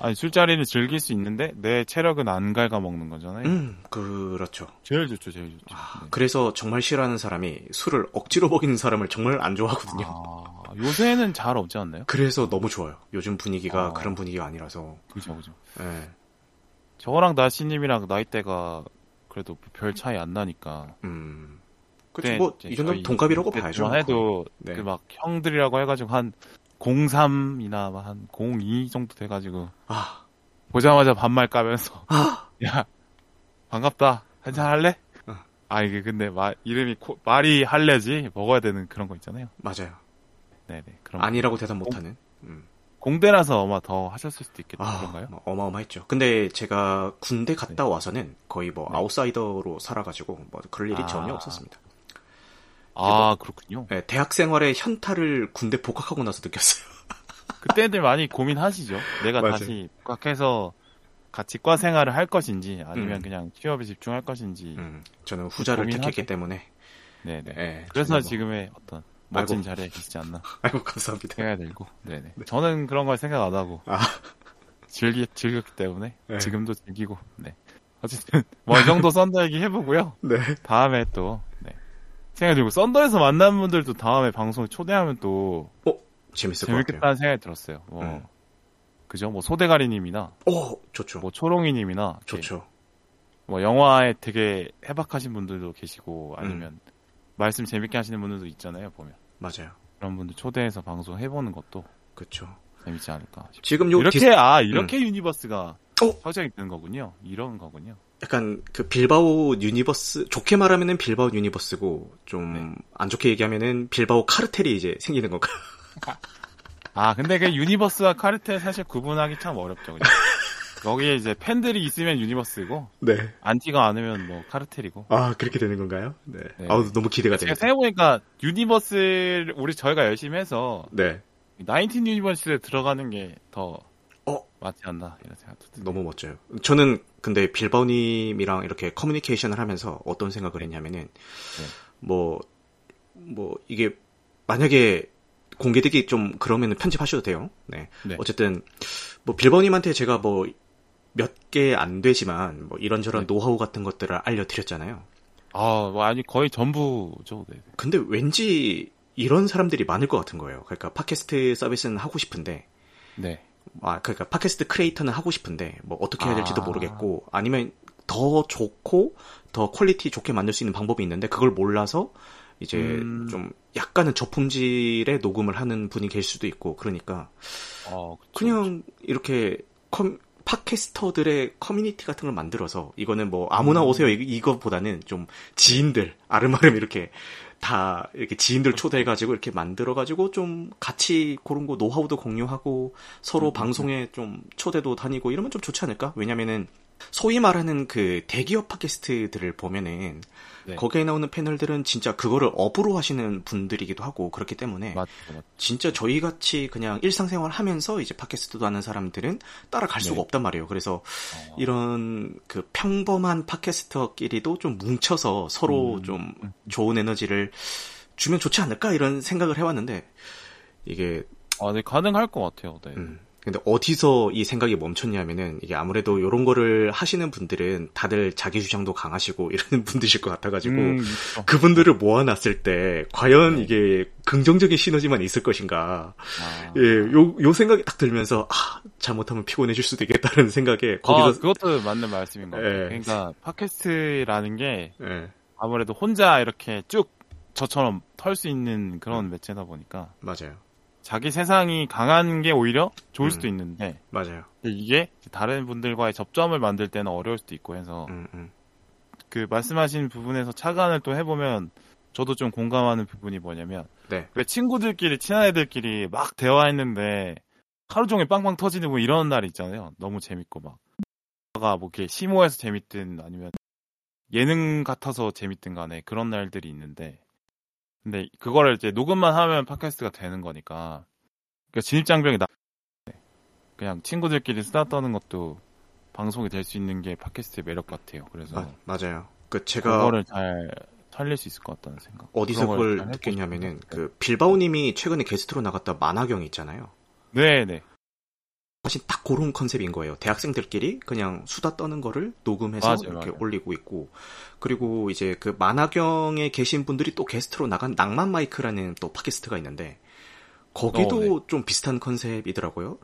아, 아니 술자리는 즐길 수 있는데 내 체력은 안 갉아 먹는 거잖아요. 음, 그렇죠. 제일 좋죠, 제일 좋죠. 아, 네. 그래서 정말 싫어하는 사람이 술을 억지로 먹이는 사람을 정말 안 좋아하거든요. 아, 요새는 잘 없지 않나요? 그래서 너무 좋아요. 요즘 분위기가 아. 그런 분위기가 아니라서. 그죠, 그죠. 네. 저랑 나시님이랑 나이대가 그래도 별 차이 안 나니까. 음. 그치, 뭐, 이 정도면 동갑이라고 봐야죠. 해도, 네. 그 막 형들이라고 해가지고 한 03이나 한 02 정도 돼가지고. 아. 보자마자 반말 까면서. 아. 야, 반갑다. 한잔 할래? 어. 아, 이게 근데 마, 이름이 코, 말이 할래지 먹어야 되는 그런 거 있잖아요. 맞아요. 네네. 그럼. 아니라고 대답 못하는. 음. 공대라서 아마 더 하셨을 수도 있겠다. 아, 그런가요? 뭐 어마어마했죠. 근데 제가 군대 갔다 네. 와서는 거의 뭐 네. 아웃사이더로 살아가지고 뭐 그럴 일이 아. 전혀 없었습니다. 아, 그렇군요. 네, 대학 생활의 현타를 군대 복학하고 나서 느꼈어요. 그때들 많이 고민하시죠. 내가 맞아요. 다시 복학해서 같이 과 생활을 할 것인지 아니면 음. 그냥 취업에 집중할 것인지. 음, 저는 후자를 택했기 때문에. 네네. 네, 그래서 뭐... 지금의 어떤 멋진. 자리에 계시지 않나. 아이고 감사합니다. 생각이 들고. 네네. 네. 저는 그런 걸 생각 안 하고 아. 즐기 즐겼기 때문에 네. 지금도 즐기고. 네. 어쨌든 뭐 이 정도 썬더 얘기 해보고요. 네. 다음에 또 생각이 들고 썬더에서 만난 분들도 다음에 방송에 초대하면 또 어? 재밌을 재밌겠다는 생각이 들었어요. 뭐 음. 그죠? 뭐 소대가리님이나 어 좋죠. 뭐 초롱이님이나 좋죠. 뭐 영화에 되게 해박하신 분들도 계시고 아니면 음. 말씀 재밌게 하시는 분들도 있잖아요 보면. 맞아요. 그런 분들 초대해서 방송 해보는 것도 그렇죠. 재밌지 않을까. 싶어요. 지금 요 이렇게 디스... 아 이렇게 음. universe가 어? 확장이 되는 거군요. 이런 거군요. 약간 그 빌바오 universe 좋게 말하면은 빌바오 universe고 좀 안 네. 좋게 얘기하면은 빌바오 카르텔이 이제 생기는 건가? 아 근데 그 universe와 카르텔 사실 구분하기 참 어렵죠. 그냥. 거기에 이제 팬들이 있으면 universe고, 네. 안티가 많으면 뭐 카르텔이고. 아 그렇게 되는 건가요? 네. 네. 아우 너무 기대가 됩니다. 제가 생각해보니까 universe를 우리 저희가 열심히 해서, 네. 나인틴 유니버스에 들어가는 게 더 어? 맞지 않나 이런 생각도 듭니다. 너무 멋져요. 저는 근데 빌바오님이랑 이렇게 커뮤니케이션을 하면서 어떤 생각을 했냐면은 뭐뭐 네. 뭐 이게 만약에 공개되기 좀 그러면은 편집하셔도 돼요. 네. 네. 어쨌든 뭐 빌바오님한테 제가 뭐 몇 개 안 되지만 뭐 이런저런 네. 노하우 같은 것들을 알려드렸잖아요. 아, 뭐 아니 거의 전부죠. 네. 근데 왠지 이런 사람들이 많을 것 같은 거예요. 그러니까 팟캐스트 서비스는 하고 싶은데 네. 아, 그러니까 팟캐스트 creator는 하고 싶은데 뭐 어떻게 해야 될지도 아. 모르겠고 아니면 더 좋고 더 quality 좋게 만들 수 있는 방법이 있는데 그걸 몰라서 이제 음... 좀 약간은 저품질의 녹음을 하는 분이 계실 수도 있고 그러니까 어, 그쵸, 그냥 그쵸. 이렇게 컴, podcaster들의 커뮤니티 같은 걸 만들어서 이거는 뭐 아무나 음... 오세요. 이거보다는 좀 지인들 아름아름 이렇게 다 이렇게 지인들 초대해가지고 이렇게 만들어가지고 좀 같이 그런 거 노하우도 공유하고 서로 음, 음, 방송에 좀 초대도 다니고 이러면 좀 좋지 않을까? 왜냐면은 소위 말하는 그 대기업 팟캐스트들을 보면은 네. 거기에 나오는 패널들은 진짜 그거를 업으로 하시는 분들이기도 하고 그렇기 때문에 맞죠, 맞죠. 진짜 저희 같이 그냥 일상생활 하면서 이제 팟캐스트도 하는 사람들은 따라갈 수가 네. 없단 말이에요. 그래서 어. 이런 그 평범한 팟캐스터끼리도 좀 뭉쳐서 서로 음. 좀 좋은 에너지를 주면 좋지 않을까 이런 생각을 해왔는데 이게 아, 네 가능할 것 같아요. 네. 음. 근데 어디서 이 생각이 멈췄냐면은 이게 아무래도 이런 거를 하시는 분들은 다들 자기 주장도 강하시고 이러는 분들이실 것 같아가지고 음, 그분들을 모아놨을 때 과연 네. 이게 긍정적인 시너지만 있을 것인가 아. 예요 요 생각이 딱 들면서 아 잘못하면 피곤해질 수도 있겠다는 생각에 거기서 아, 그것도 맞는 말씀인 것 같아요. 예. 그러니까 팟캐스트라는 게 예. 아무래도 혼자 이렇게 쭉 저처럼 털 수 있는 그런 음. 매체다 보니까 맞아요. 자기 세상이 강한 게 오히려 좋을 음. 수도 있는데 맞아요. 이게 다른 분들과의 접점을 만들 때는 어려울 수도 있고 해서 음, 음. 그 말씀하신 부분에서 차관을 또 해보면 저도 좀 공감하는 부분이 뭐냐면 네. 왜 친구들끼리 친한 애들끼리 막 대화했는데 하루 종일 빵빵 터지는 뭐 이런 날 있잖아요. 너무 재밌고 막. 뭐 이렇게 심오해서 재밌든 아니면 예능 같아서 재밌든 간에 그런 날들이 있는데 근데 그거를 이제 녹음만 하면 팟캐스트가 되는 거니까. 그러니까 진입장벽이 나. 그냥 친구들끼리 수다 떠는 것도 방송이 될 수 있는 게 팟캐스트의 매력 같아요. 그래서 아, 맞아요. 그 제가 그거를 잘 살릴 수 있을 것 같다는 생각. 어디서 그걸 느꼈냐면은 그 빌바오님이 최근에 게스트로 나갔다 만화경 있잖아요. 네, 네. 사실 딱 그런 컨셉인 거예요. 대학생들끼리 그냥 수다 떠는 거를 녹음해서 맞아요, 이렇게 맞아요. 올리고 있고 그리고 이제 그 만화경에 계신 분들이 또 게스트로 나간 낭만 마이크라는 또 팟캐스트가 있는데 거기도 어, 네. 좀 비슷한 컨셉이더라고요.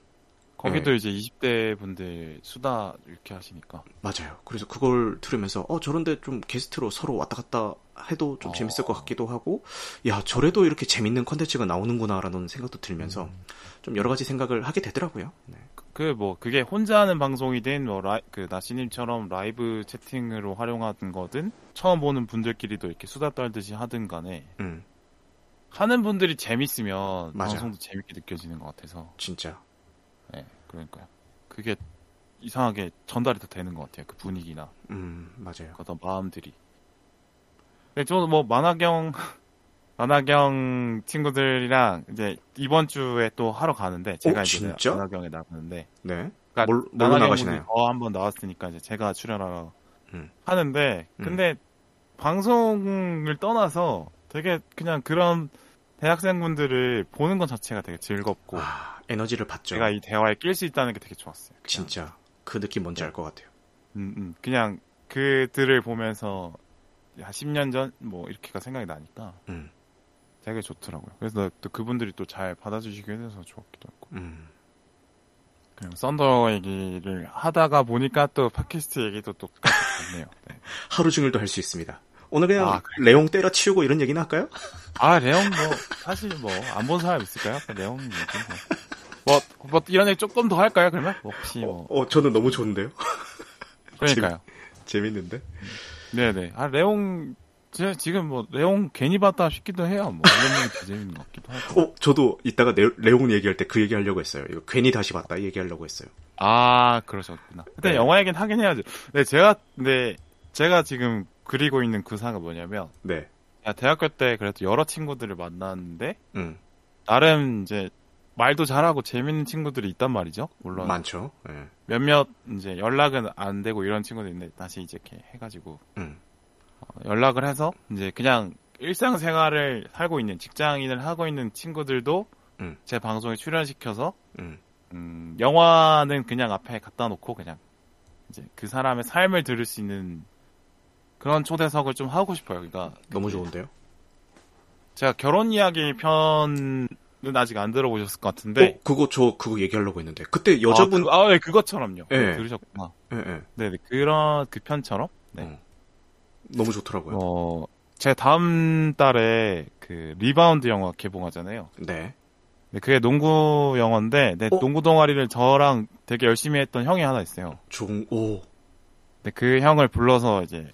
거기도 네. 이제 20대 분들 수다 이렇게 하시니까. 맞아요. 그래서 그걸 들으면서 어 저런데 좀 게스트로 서로 왔다 갔다 해도 좀 어... 재밌을 것 같기도 하고 야 저래도 이렇게 재밌는 컨텐츠가 나오는구나라는 생각도 들면서 음... 좀 여러 가지 생각을 하게 되더라고요. 네. 그 뭐 그게 혼자 하는 방송이든 뭐 라이, 그 나시님처럼 라이브 채팅으로 활용하는 거든 처음 보는 분들끼리도 이렇게 수다 떨듯이 하든 간에 음. 하는 분들이 재밌으면 맞아. 방송도 재밌게 느껴지는 것 같아서 진짜 네, 그러니까요. 그게 이상하게 전달이 더 되는 것 같아요. 그 분위기나. 음, 맞아요. 그 어떤 마음들이. 근데 저도 뭐 만화경, 만화경 친구들이랑 이제 이번 주에 또 하러 가는데 제가 오, 이제? 만화경에 나가는데. 네. 그러니까 뭘, 뭘로 나가시나요? 어, 한번 나왔으니까 이제 제가 출연하러 음. 하는데 음. 근데 음. 방송을 떠나서 되게 그냥 그런 대학생분들을 보는 것 자체가 되게 즐겁고 아, 에너지를 받죠. 제가 이 대화에 낄 수 있다는 게 되게 좋았어요. 그냥. 진짜 그 느낌 뭔지 네. 알것 같아요. 음, 음, 그냥 그들을 보면서 한 10년 전 뭐 이렇게가 생각이 나니까 음. 되게 좋더라고요. 그래서 또 그분들이 또 잘 받아주시게 해서 좋았기도 하고. 음. 그냥 썬더 얘기를 하다가 보니까 또 팟캐스트 얘기도 또 같네요. 네. 하루 종일 도 할 수 있습니다. 오늘 그냥 아, 그래. 레옹 때려치우고 이런 얘기나 할까요? 아 레옹 뭐 사실 뭐 안 본 사람 있을까요? 레옹 얘기 뭐. 뭐, 뭐 이런 얘기 조금 더 할까요? 그러면 혹시 뭐. 어, 어 저는 너무 좋은데요. 그러니까요. 재밌, 는데 네네. 아 레옹 제가 지금 뭐 레옹 괜히 봤다 싶기도 해요. 뭐 이런 얘기 재밌는 것 같기도 하고. 어, 저도 이따가 레, 레옹 얘기할 때 그 얘기 하려고 했어요. 이거 괜히 다시 봤다 얘기하려고 했어요. 아 그러셨구나. 근데 네. 영화 얘기는 하긴 해야죠. 네 제가 네 제가 지금 그리고 있는 구상은 뭐냐면 네. 대학교 때 그래도 여러 친구들을 만났는데 음. 나름 이제 말도 잘하고 재밌는 친구들이 있단 말이죠. 물론 많죠. 네. 몇몇 이제 연락은 안 되고 이런 친구들 있는데 다시 이제 이렇게 해가지고 음. 연락을 해서 이제 그냥 일상생활을 살고 있는 직장인을 하고 있는 친구들도 음. 제 방송에 출연시켜서 음. 음, 영화는 그냥 앞에 갖다 놓고 그냥 이제 그 사람의 삶을 들을 수 있는 그런 초대석을 좀 하고 싶어요. 그러니까 너무 좋은데요. 제가 결혼 이야기 편은 아직 안 들어보셨을 것 같은데. 어, 그거 저 그거 얘기하려고 했는데 그때 여자분 아, 그, 아 네, 그것처럼요. 네. 들으셨구나. 네, 네. 네, 그런 그 편처럼. 네. 어. 너무 좋더라고요. 어, 제 다음 달에 그 리바운드 영화 개봉하잖아요. 네. 네, 그게 농구 영화인데, 네, 어? 농구 동아리를 저랑 되게 열심히 했던 형이 하나 있어요. 종, 오. 네, 그 형을 불러서 이제,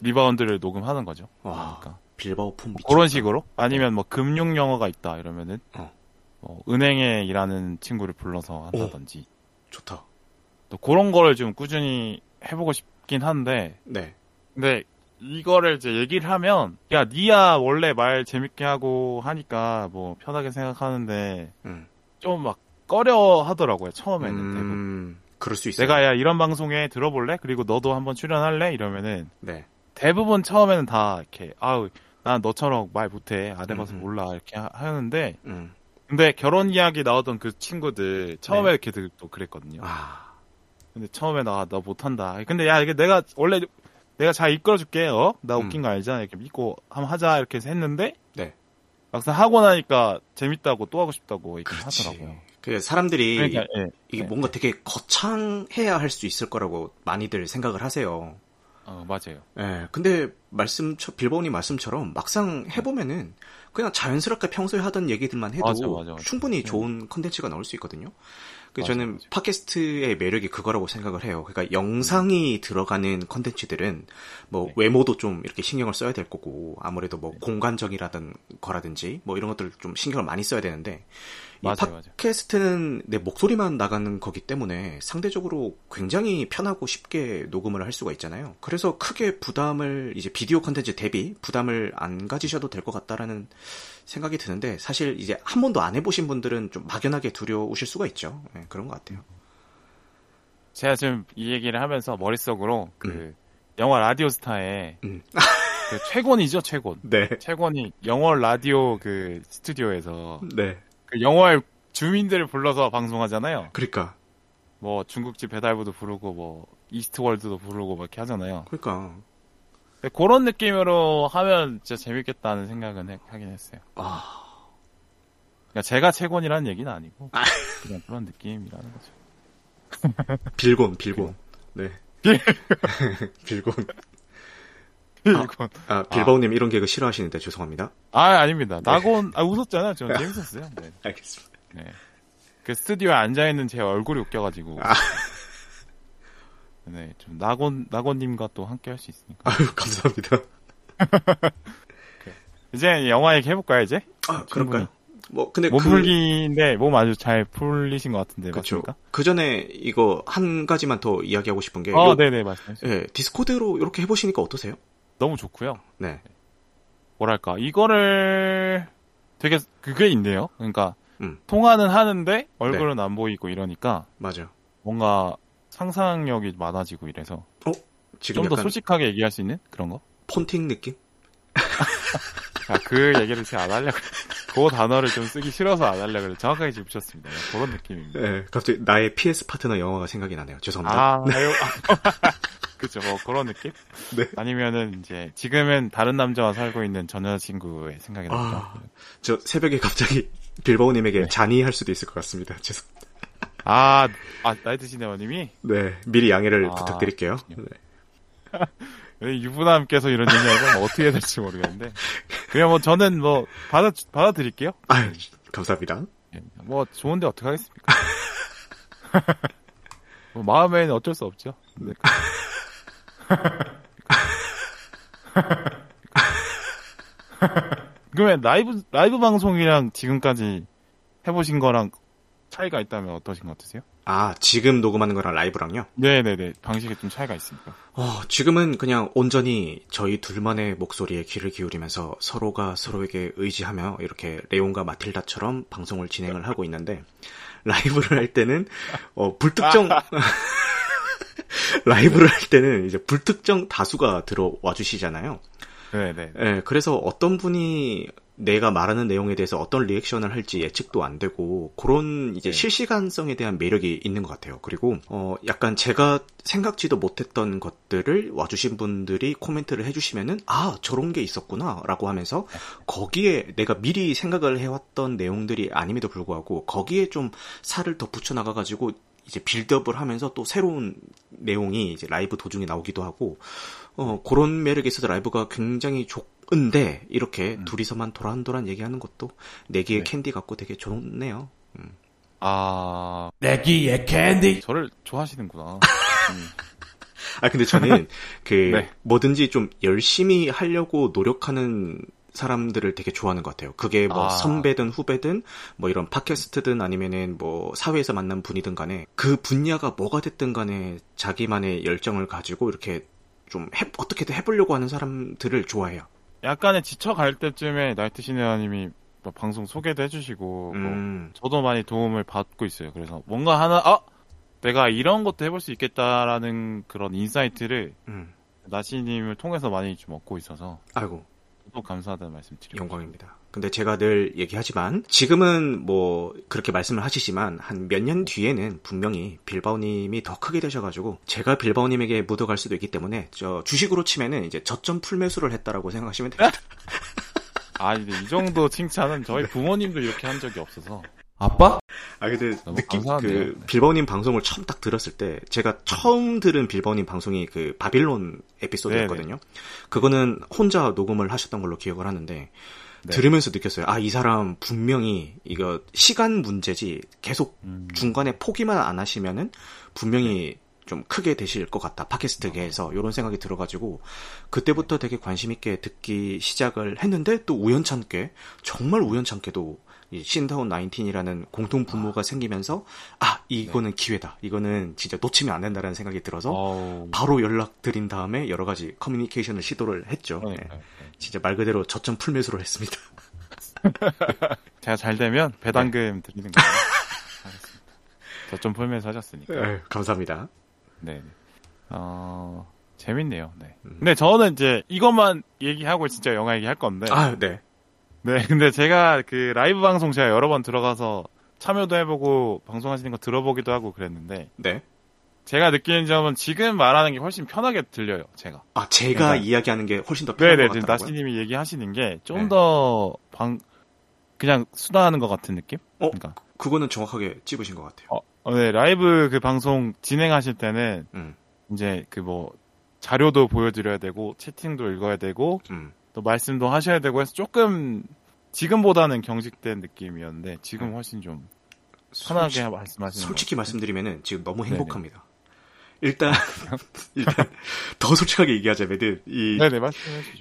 리바운드를 녹음하는 거죠. 와, 그러니까. 빌바오 품 그런 식으로? 아니면 뭐 금융 영화가 있다, 이러면은, 어. 뭐 은행에 일하는 친구를 불러서 한다든지. 오, 좋다. 또 그런 거를 좀 꾸준히 해보고 싶 같긴 한데. 네. 근데 이거를 이제 얘기를 하면 야 니야 원래 말 재밌게 하고 하니까 뭐 편하게 생각하는데 음. 좀막 꺼려 하더라고요 처음에는 음. 그럴 수 있어요. 내가 야 이런 방송에 들어볼래? 그리고 너도 한번 출연할래? 이러면은 네. 대부분 처음에는 다 이렇게 아우 난 너처럼 말 못해 안 해봐서 음, 음. 몰라 이렇게 하, 는데 음. 근데 결혼 이야기 나오던 그 친구들 처음에 네. 걔들 또 그랬거든요. 아. 근데 처음에 나, 나 못한다. 근데 야, 이게 내가, 원래, 내가 잘 이끌어줄게, 어? 나 웃긴 음. 거 알잖아. 이렇게 믿고 한번 하자, 이렇게 해서 했는데, 네. 막상 하고 나니까 재밌다고 또 하고 싶다고 얘기 하더라고요. 그 사람들이 그러니까, 예. 이게 네. 뭔가 되게 거창해야 할 수 있을 거라고 많이들 생각을 하세요. 어, 맞아요. 예. 근데 말씀, 빌보님 말씀처럼 막상 해보면은 그냥 자연스럽게 평소에 하던 얘기들만 해도 맞아, 맞아, 맞아. 충분히 네. 좋은 컨텐츠가 나올 수 있거든요. 그 저는. 팟캐스트의 매력이 그거라고 생각을 해요. 그러니까 영상이 들어가는 컨텐츠들은 뭐 네. 외모도 좀 이렇게 신경을 써야 될 거고 아무래도 뭐 네. 공간적이라든 거라든지 뭐 이런 것들 좀 신경을 많이 써야 되는데 맞아요, 팟캐스트는 내 목소리만 나가는 거기 때문에 상대적으로 굉장히 편하고 쉽게 녹음을 할 수가 있잖아요. 그래서 크게 부담을 이제 비디오 컨텐츠 대비 부담을 안 가지셔도 될 것 같다라는 생각이 드는데 사실 이제 한 번도 안 해보신 분들은 좀 막연하게 두려우실 수가 있죠. 네, 그런 것 같아요. 제가 지금 이 얘기를 하면서 머릿속으로 그 음. 영화 라디오스타에 음. 그 최곤이죠 최곤. 네. 최곤이 영월 라디오 그 스튜디오에서 네. 그 영월 주민들을 불러서 방송하잖아요. 그러니까. 뭐 중국집 배달부도 부르고 뭐 이스트월드도 부르고 막 이렇게 하잖아요. 그러니까. 그런 느낌으로 하면 진짜 재밌겠다는 생각은 해, 하긴 했어요. 아. 그러니까 제가 최곤이라는 얘기는 아니고 아. 그냥 그런 느낌이라는 거죠. 빌곤, 빌곤. 네. 빌곤. 빌곤. 아, 아 빌바오님 아. 이런 개그 싫어하시는데 죄송합니다. 아, 아닙니다. 나곤, 아, 웃었잖아요. 저는 재밌었어요. 네. 알겠습니다. 네. 그 스튜디오에 앉아있는 제 얼굴이 웃겨가지고. 아. 네, 좀 나곤 나곤님과 또 함께 할 수 있으니까. 아유, 감사합니다. 이제 영화 얘기 해볼까요, 이제? 아, 그럴까요? 뭐 근데 몸풀기인데 그... 몸 아주 잘 풀리신 것 같은데 그쵸. 맞습니까? 그 전에 이거 한 가지만 더 이야기하고 싶은 게, 어, 네네 맞습니다. 예, 디스코드로 이렇게 해보시니까 어떠세요? 너무 좋고요. 네. 뭐랄까 이거를 되게 그게 있네요. 그러니까 음. 통화는 하는데 얼굴은 네. 안 보이고 이러니까 맞아. 뭔가 상상력이 많아지고 이래서 어? 좀더 솔직하게 얘기할 수 있는 그런 거? 폰팅 느낌? 아, 그 얘기를 제가 안 하려고 그 단어를 좀 쓰기 싫어서 안 하려고 정확하게 짚으셨습니다. 그런 느낌입니다. 네, 갑자기 나의 PS 파트너 영화가 생각이 나네요. 죄송합니다. 아, 네. 그죠, 뭐 그런 느낌? 네. 아니면은 이제 지금은 다른 남자와 살고 있는 전 여자친구의 생각이 나죠. 아, 저 새벽에 갑자기 빌바오님에게 네. 잔이할 수도 있을 것 같습니다. 죄송합니다. 아, 아 나이트 시네마님이? 네, 미리 양해를 아, 부탁드릴게요. 네. 유부남께서 이런 얘기하면 어떻게 해야 될지 모르겠는데 그냥 뭐 저는 뭐 받아 받아드릴게요. 아 감사합니다. 예, 뭐 좋은데 어떻게 하겠습니까? 뭐 마음에는 어쩔 수 없죠. 네. 그러면 라이브 라이브 방송이랑 지금까지 해보신 거랑 차이가 있다면 어떠신 것 같으세요? 아 지금 녹음하는 거랑 라이브랑요? 네네네 방식에 좀 차이가 있습니까? 어 지금은 그냥 온전히 저희 둘만의 목소리에 귀를 기울이면서 서로가 서로에게 의지하며 이렇게 레온과 마틸다처럼 방송을 진행을 하고 있는데 라이브를 할 때는 어 불특정 라이브를 할 때는 이제 불특정 다수가 들어와 주시잖아요. 네네. 네, 그래서 어떤 분이 내가 말하는 내용에 대해서 어떤 리액션을 할지 예측도 안 되고 그런 이제 네. 실시간성에 대한 매력이 있는 것 같아요. 그리고 어 약간 제가 생각지도 못했던 것들을 와주신 분들이 코멘트를 해주시면은 아 저런 게 있었구나라고 하면서 거기에 내가 미리 생각을 해왔던 내용들이 아님에도 불구하고 거기에 좀 살을 더 붙여 나가가지고 이제 빌드업을 하면서 또 새로운 내용이 이제 라이브 도중에 나오기도 하고 어 그런 매력에 있어서 라이브가 굉장히 좋은데 이렇게 음. 둘이서만 도란도란 얘기하는 것도 내 귀에 네. 캔디 같고 되게 좋네요. 음. 아 내 귀에 캔디 저를 좋아하시는구나. 음. 아 근데 저는 그 네. 뭐든지 좀 열심히 하려고 노력하는 사람들을 되게 좋아하는 것 같아요. 그게 뭐 아. 선배든 후배든 뭐 이런 팟캐스트든 아니면은 뭐 사회에서 만난 분이든 간에 그 분야가 뭐가 됐든 간에 자기만의 열정을 가지고 이렇게 좀 해, 어떻게든 해보려고 하는 사람들을 좋아해요. 약간의 지쳐갈 때쯤에 나이트 시네마님이 뭐 방송 소개도 해주시고 뭐 음. 뭐 저도 많이 도움을 받고 있어요. 그래서 뭔가 하나 아 내가 이런 것도 해볼 수 있겠다라는 그런 insight를 음. 나시님을 통해서 많이 좀 얻고 있어서 아이고 또 감사하다는 말씀 드리고 영광입니다. 근데 제가 늘 얘기하지만 지금은 뭐 그렇게 말씀을 하시지만 한 몇 년 뒤에는 분명히 빌바오님이 더 크게 되셔가지고 제가 빌바오님에게 묻어갈 수도 있기 때문에 저 주식으로 치면은 이제 저점 풀매수를 했다라고 생각하시면 됩니다. 아, 이제 이 정도 칭찬은 저희 부모님도 이렇게 한 적이 없어서. 아빠? 아 근데 느낌 그 빌바오님 방송을 처음 딱 들었을 때 제가 처음 들은 빌바오님 방송이 그 바빌론 에피소드였거든요. 네네. 그거는 혼자 녹음을 하셨던 걸로 기억을 하는데 네. 들으면서 느꼈어요. 아 이 사람 분명히 이거 시간 문제지 계속 음. 중간에 포기만 안 하시면은 분명히 네. 좀 크게 되실 것 같다. 팟캐스트계에서 이런 생각이 들어가지고 그때부터 되게 관심 있게 듣기 시작을 했는데 또 우연찮게 정말 우연찮게도 이 신다운 나인틴이라는 공통 분모가 아. 생기면서 아 이거는 네. 기회다. 이거는 진짜 놓치면 안 된다라는 생각이 들어서 어우. 바로 연락 드린 다음에 여러 가지 커뮤니케이션을 시도를 했죠. 네, 네. 네. 진짜 말 그대로 저점 풀매수를 했습니다. 제가 잘 되면 배당금 네. 드리는 거예요. 저점 풀매수 하셨으니까. 네, 감사합니다. 네. 어, 재밌네요. 네. 음. 근데 저는 이제 이것만 얘기하고 진짜 영화 얘기할 건데. 아, 네. 네, 근데 제가 그 라이브 방송 제가 여러 번 들어가서 참여도 해보고 방송하시는 거 들어보기도 하고 그랬는데. 네. 제가 느끼는 점은 지금 말하는 게 훨씬 편하게 들려요, 제가. 아, 제가 그러니까, 이야기하는 게 훨씬 더 편한 네네, 것 같다고요? 나시님이 얘기하시는 게 좀더 네. 방, 그냥 수다하는 것 같은 느낌? 어, 그러니까. 그거는 정확하게 찝으신 것 같아요. 어, 어, 네, 라이브 그 방송 진행하실 때는 음. 이제 그 뭐 자료도 보여드려야 되고 채팅도 읽어야 되고 음. 또 말씀도 하셔야 되고 해서 조금 지금보다는 경직된 느낌이었는데 지금 음. 훨씬 좀 편하게 솔직, 말씀하시는 솔직히 말씀드리면은 지금 너무 행복합니다. 일단 일단 더 솔직하게 얘기하자면은 이, 네네,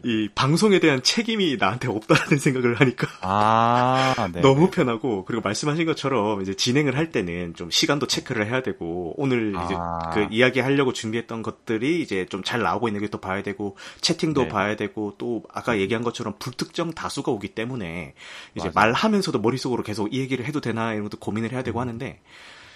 이 방송에 대한 책임이 나한테 없다라는 생각을 하니까 아, 너무 편하고 그리고 말씀하신 것처럼 이제 진행을 할 때는 좀 시간도 체크를 해야 되고 오늘 아. 이제 그 이야기 하려고 준비했던 것들이 이제 좀 잘 나오고 있는 게 또 봐야 되고 채팅도 네. 봐야 되고 또 아까 얘기한 것처럼 불특정 다수가 오기 때문에 이제 맞아. 말하면서도 머릿속으로 계속 이 얘기를 해도 되나 이런 것도 고민을 해야 되고 음. 하는데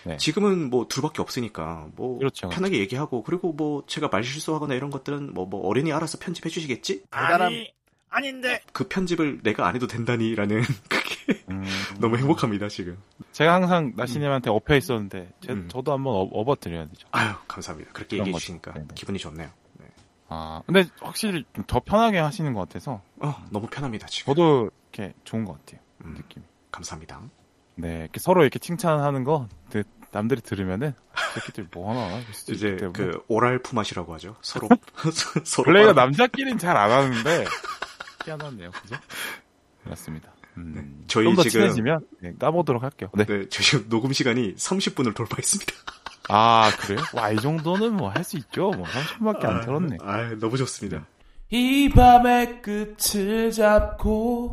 네. 지금은 뭐 둘밖에 없으니까 뭐 그렇죠, 편하게 그렇죠. 얘기하고 그리고 뭐 제가 말 실수하거나 이런 것들은 뭐, 뭐 어른이 알아서 편집해 주시겠지? 아니 아닌데 그 편집을 내가 안 해도 된다니라는 그게 음... 너무 행복합니다 지금. 제가 항상 나시님한테 음. 업혀 있었는데 제, 음. 저도 한번 업, 어드려야 되죠. 아유 감사합니다. 그렇게 얘기해 주시니까 네네. 기분이 좋네요. 네. 아 근데 확실히 더 편하게 하시는 것 같아서. 어 너무 편합니다 지금. 저도 이렇게 좋은 것 같아요. 느낌. 감사합니다. 네, 이렇게 서로 이렇게 칭찬하는 거그 남들이 들으면은 새끼들 뭐 하나 이제 그 오랄 품앗이라고 하죠. 서로 서로 원래 남자끼리는 잘 안 하는데 희한하네요, 그죠? 그렇습니다. 음, 네, 저희 좀더 지금 친해지면 네, 까보도록 할게요. 네. 네, 저 지금 녹음 시간이 30분을 돌파했습니다. 아, 그래요? 와, 이 정도는 뭐 할 수 있죠. 뭐 30분밖에 안 들었네. 아, 아, 너무 좋습니다. 이 밤의 끝을 잡고